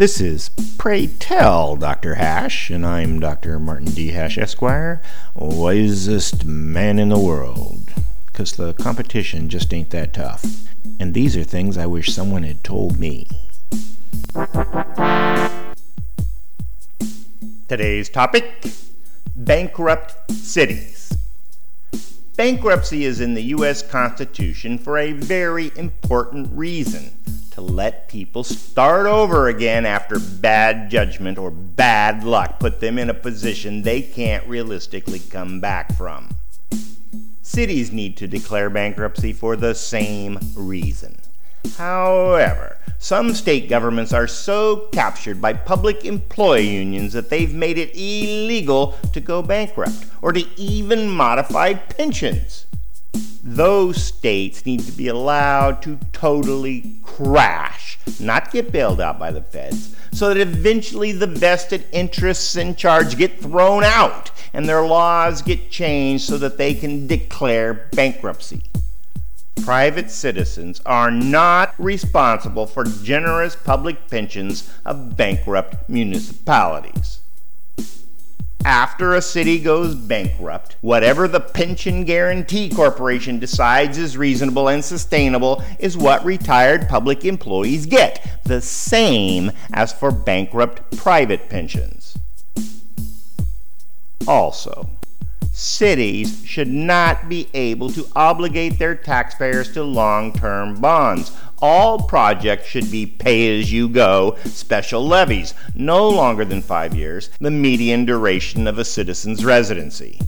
This is Pray Tell Dr. Hash, and I'm Dr. Martin D. Hash, Esquire, wisest man in the world. Because the competition just ain't that tough. And these are things I wish someone had told me. Today's topic bankrupt cities. Bankruptcy is in the U.S. Constitution for a very important reason to let people start over again after bad judgment or bad luck put them in a position they can't realistically come back from. Cities need to declare bankruptcy for the same reason. However, some state governments are so captured by public employee unions that they've made it illegal to go bankrupt or to even modify pensions. Those states need to be allowed to totally crash, not get bailed out by the feds, so that eventually the vested interests in charge get thrown out and their laws get changed so that they can declare bankruptcy private citizens are not responsible for generous public pensions of bankrupt municipalities. After a city goes bankrupt, whatever the Pension Guarantee Corporation decides is reasonable and sustainable is what retired public employees get, the same as for bankrupt private pensions. Also, cities should not be able to obligate their taxpayers to long term bonds. All projects should be pay as you go special levies, no longer than five years, the median duration of a citizen's residency.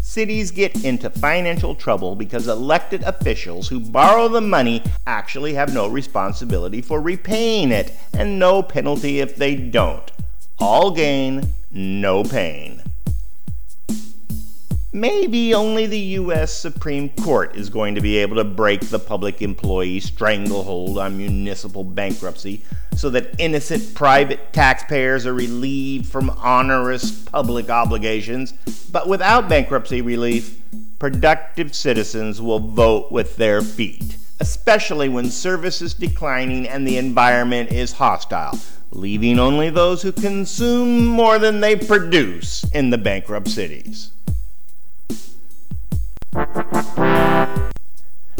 Cities get into financial trouble because elected officials who borrow the money actually have no responsibility for repaying it and no penalty if they don't. All gain, no pain. Maybe only the U.S. Supreme Court is going to be able to break the public employee stranglehold on municipal bankruptcy so that innocent private taxpayers are relieved from onerous public obligations. But without bankruptcy relief, productive citizens will vote with their feet, especially when service is declining and the environment is hostile, leaving only those who consume more than they produce in the bankrupt cities.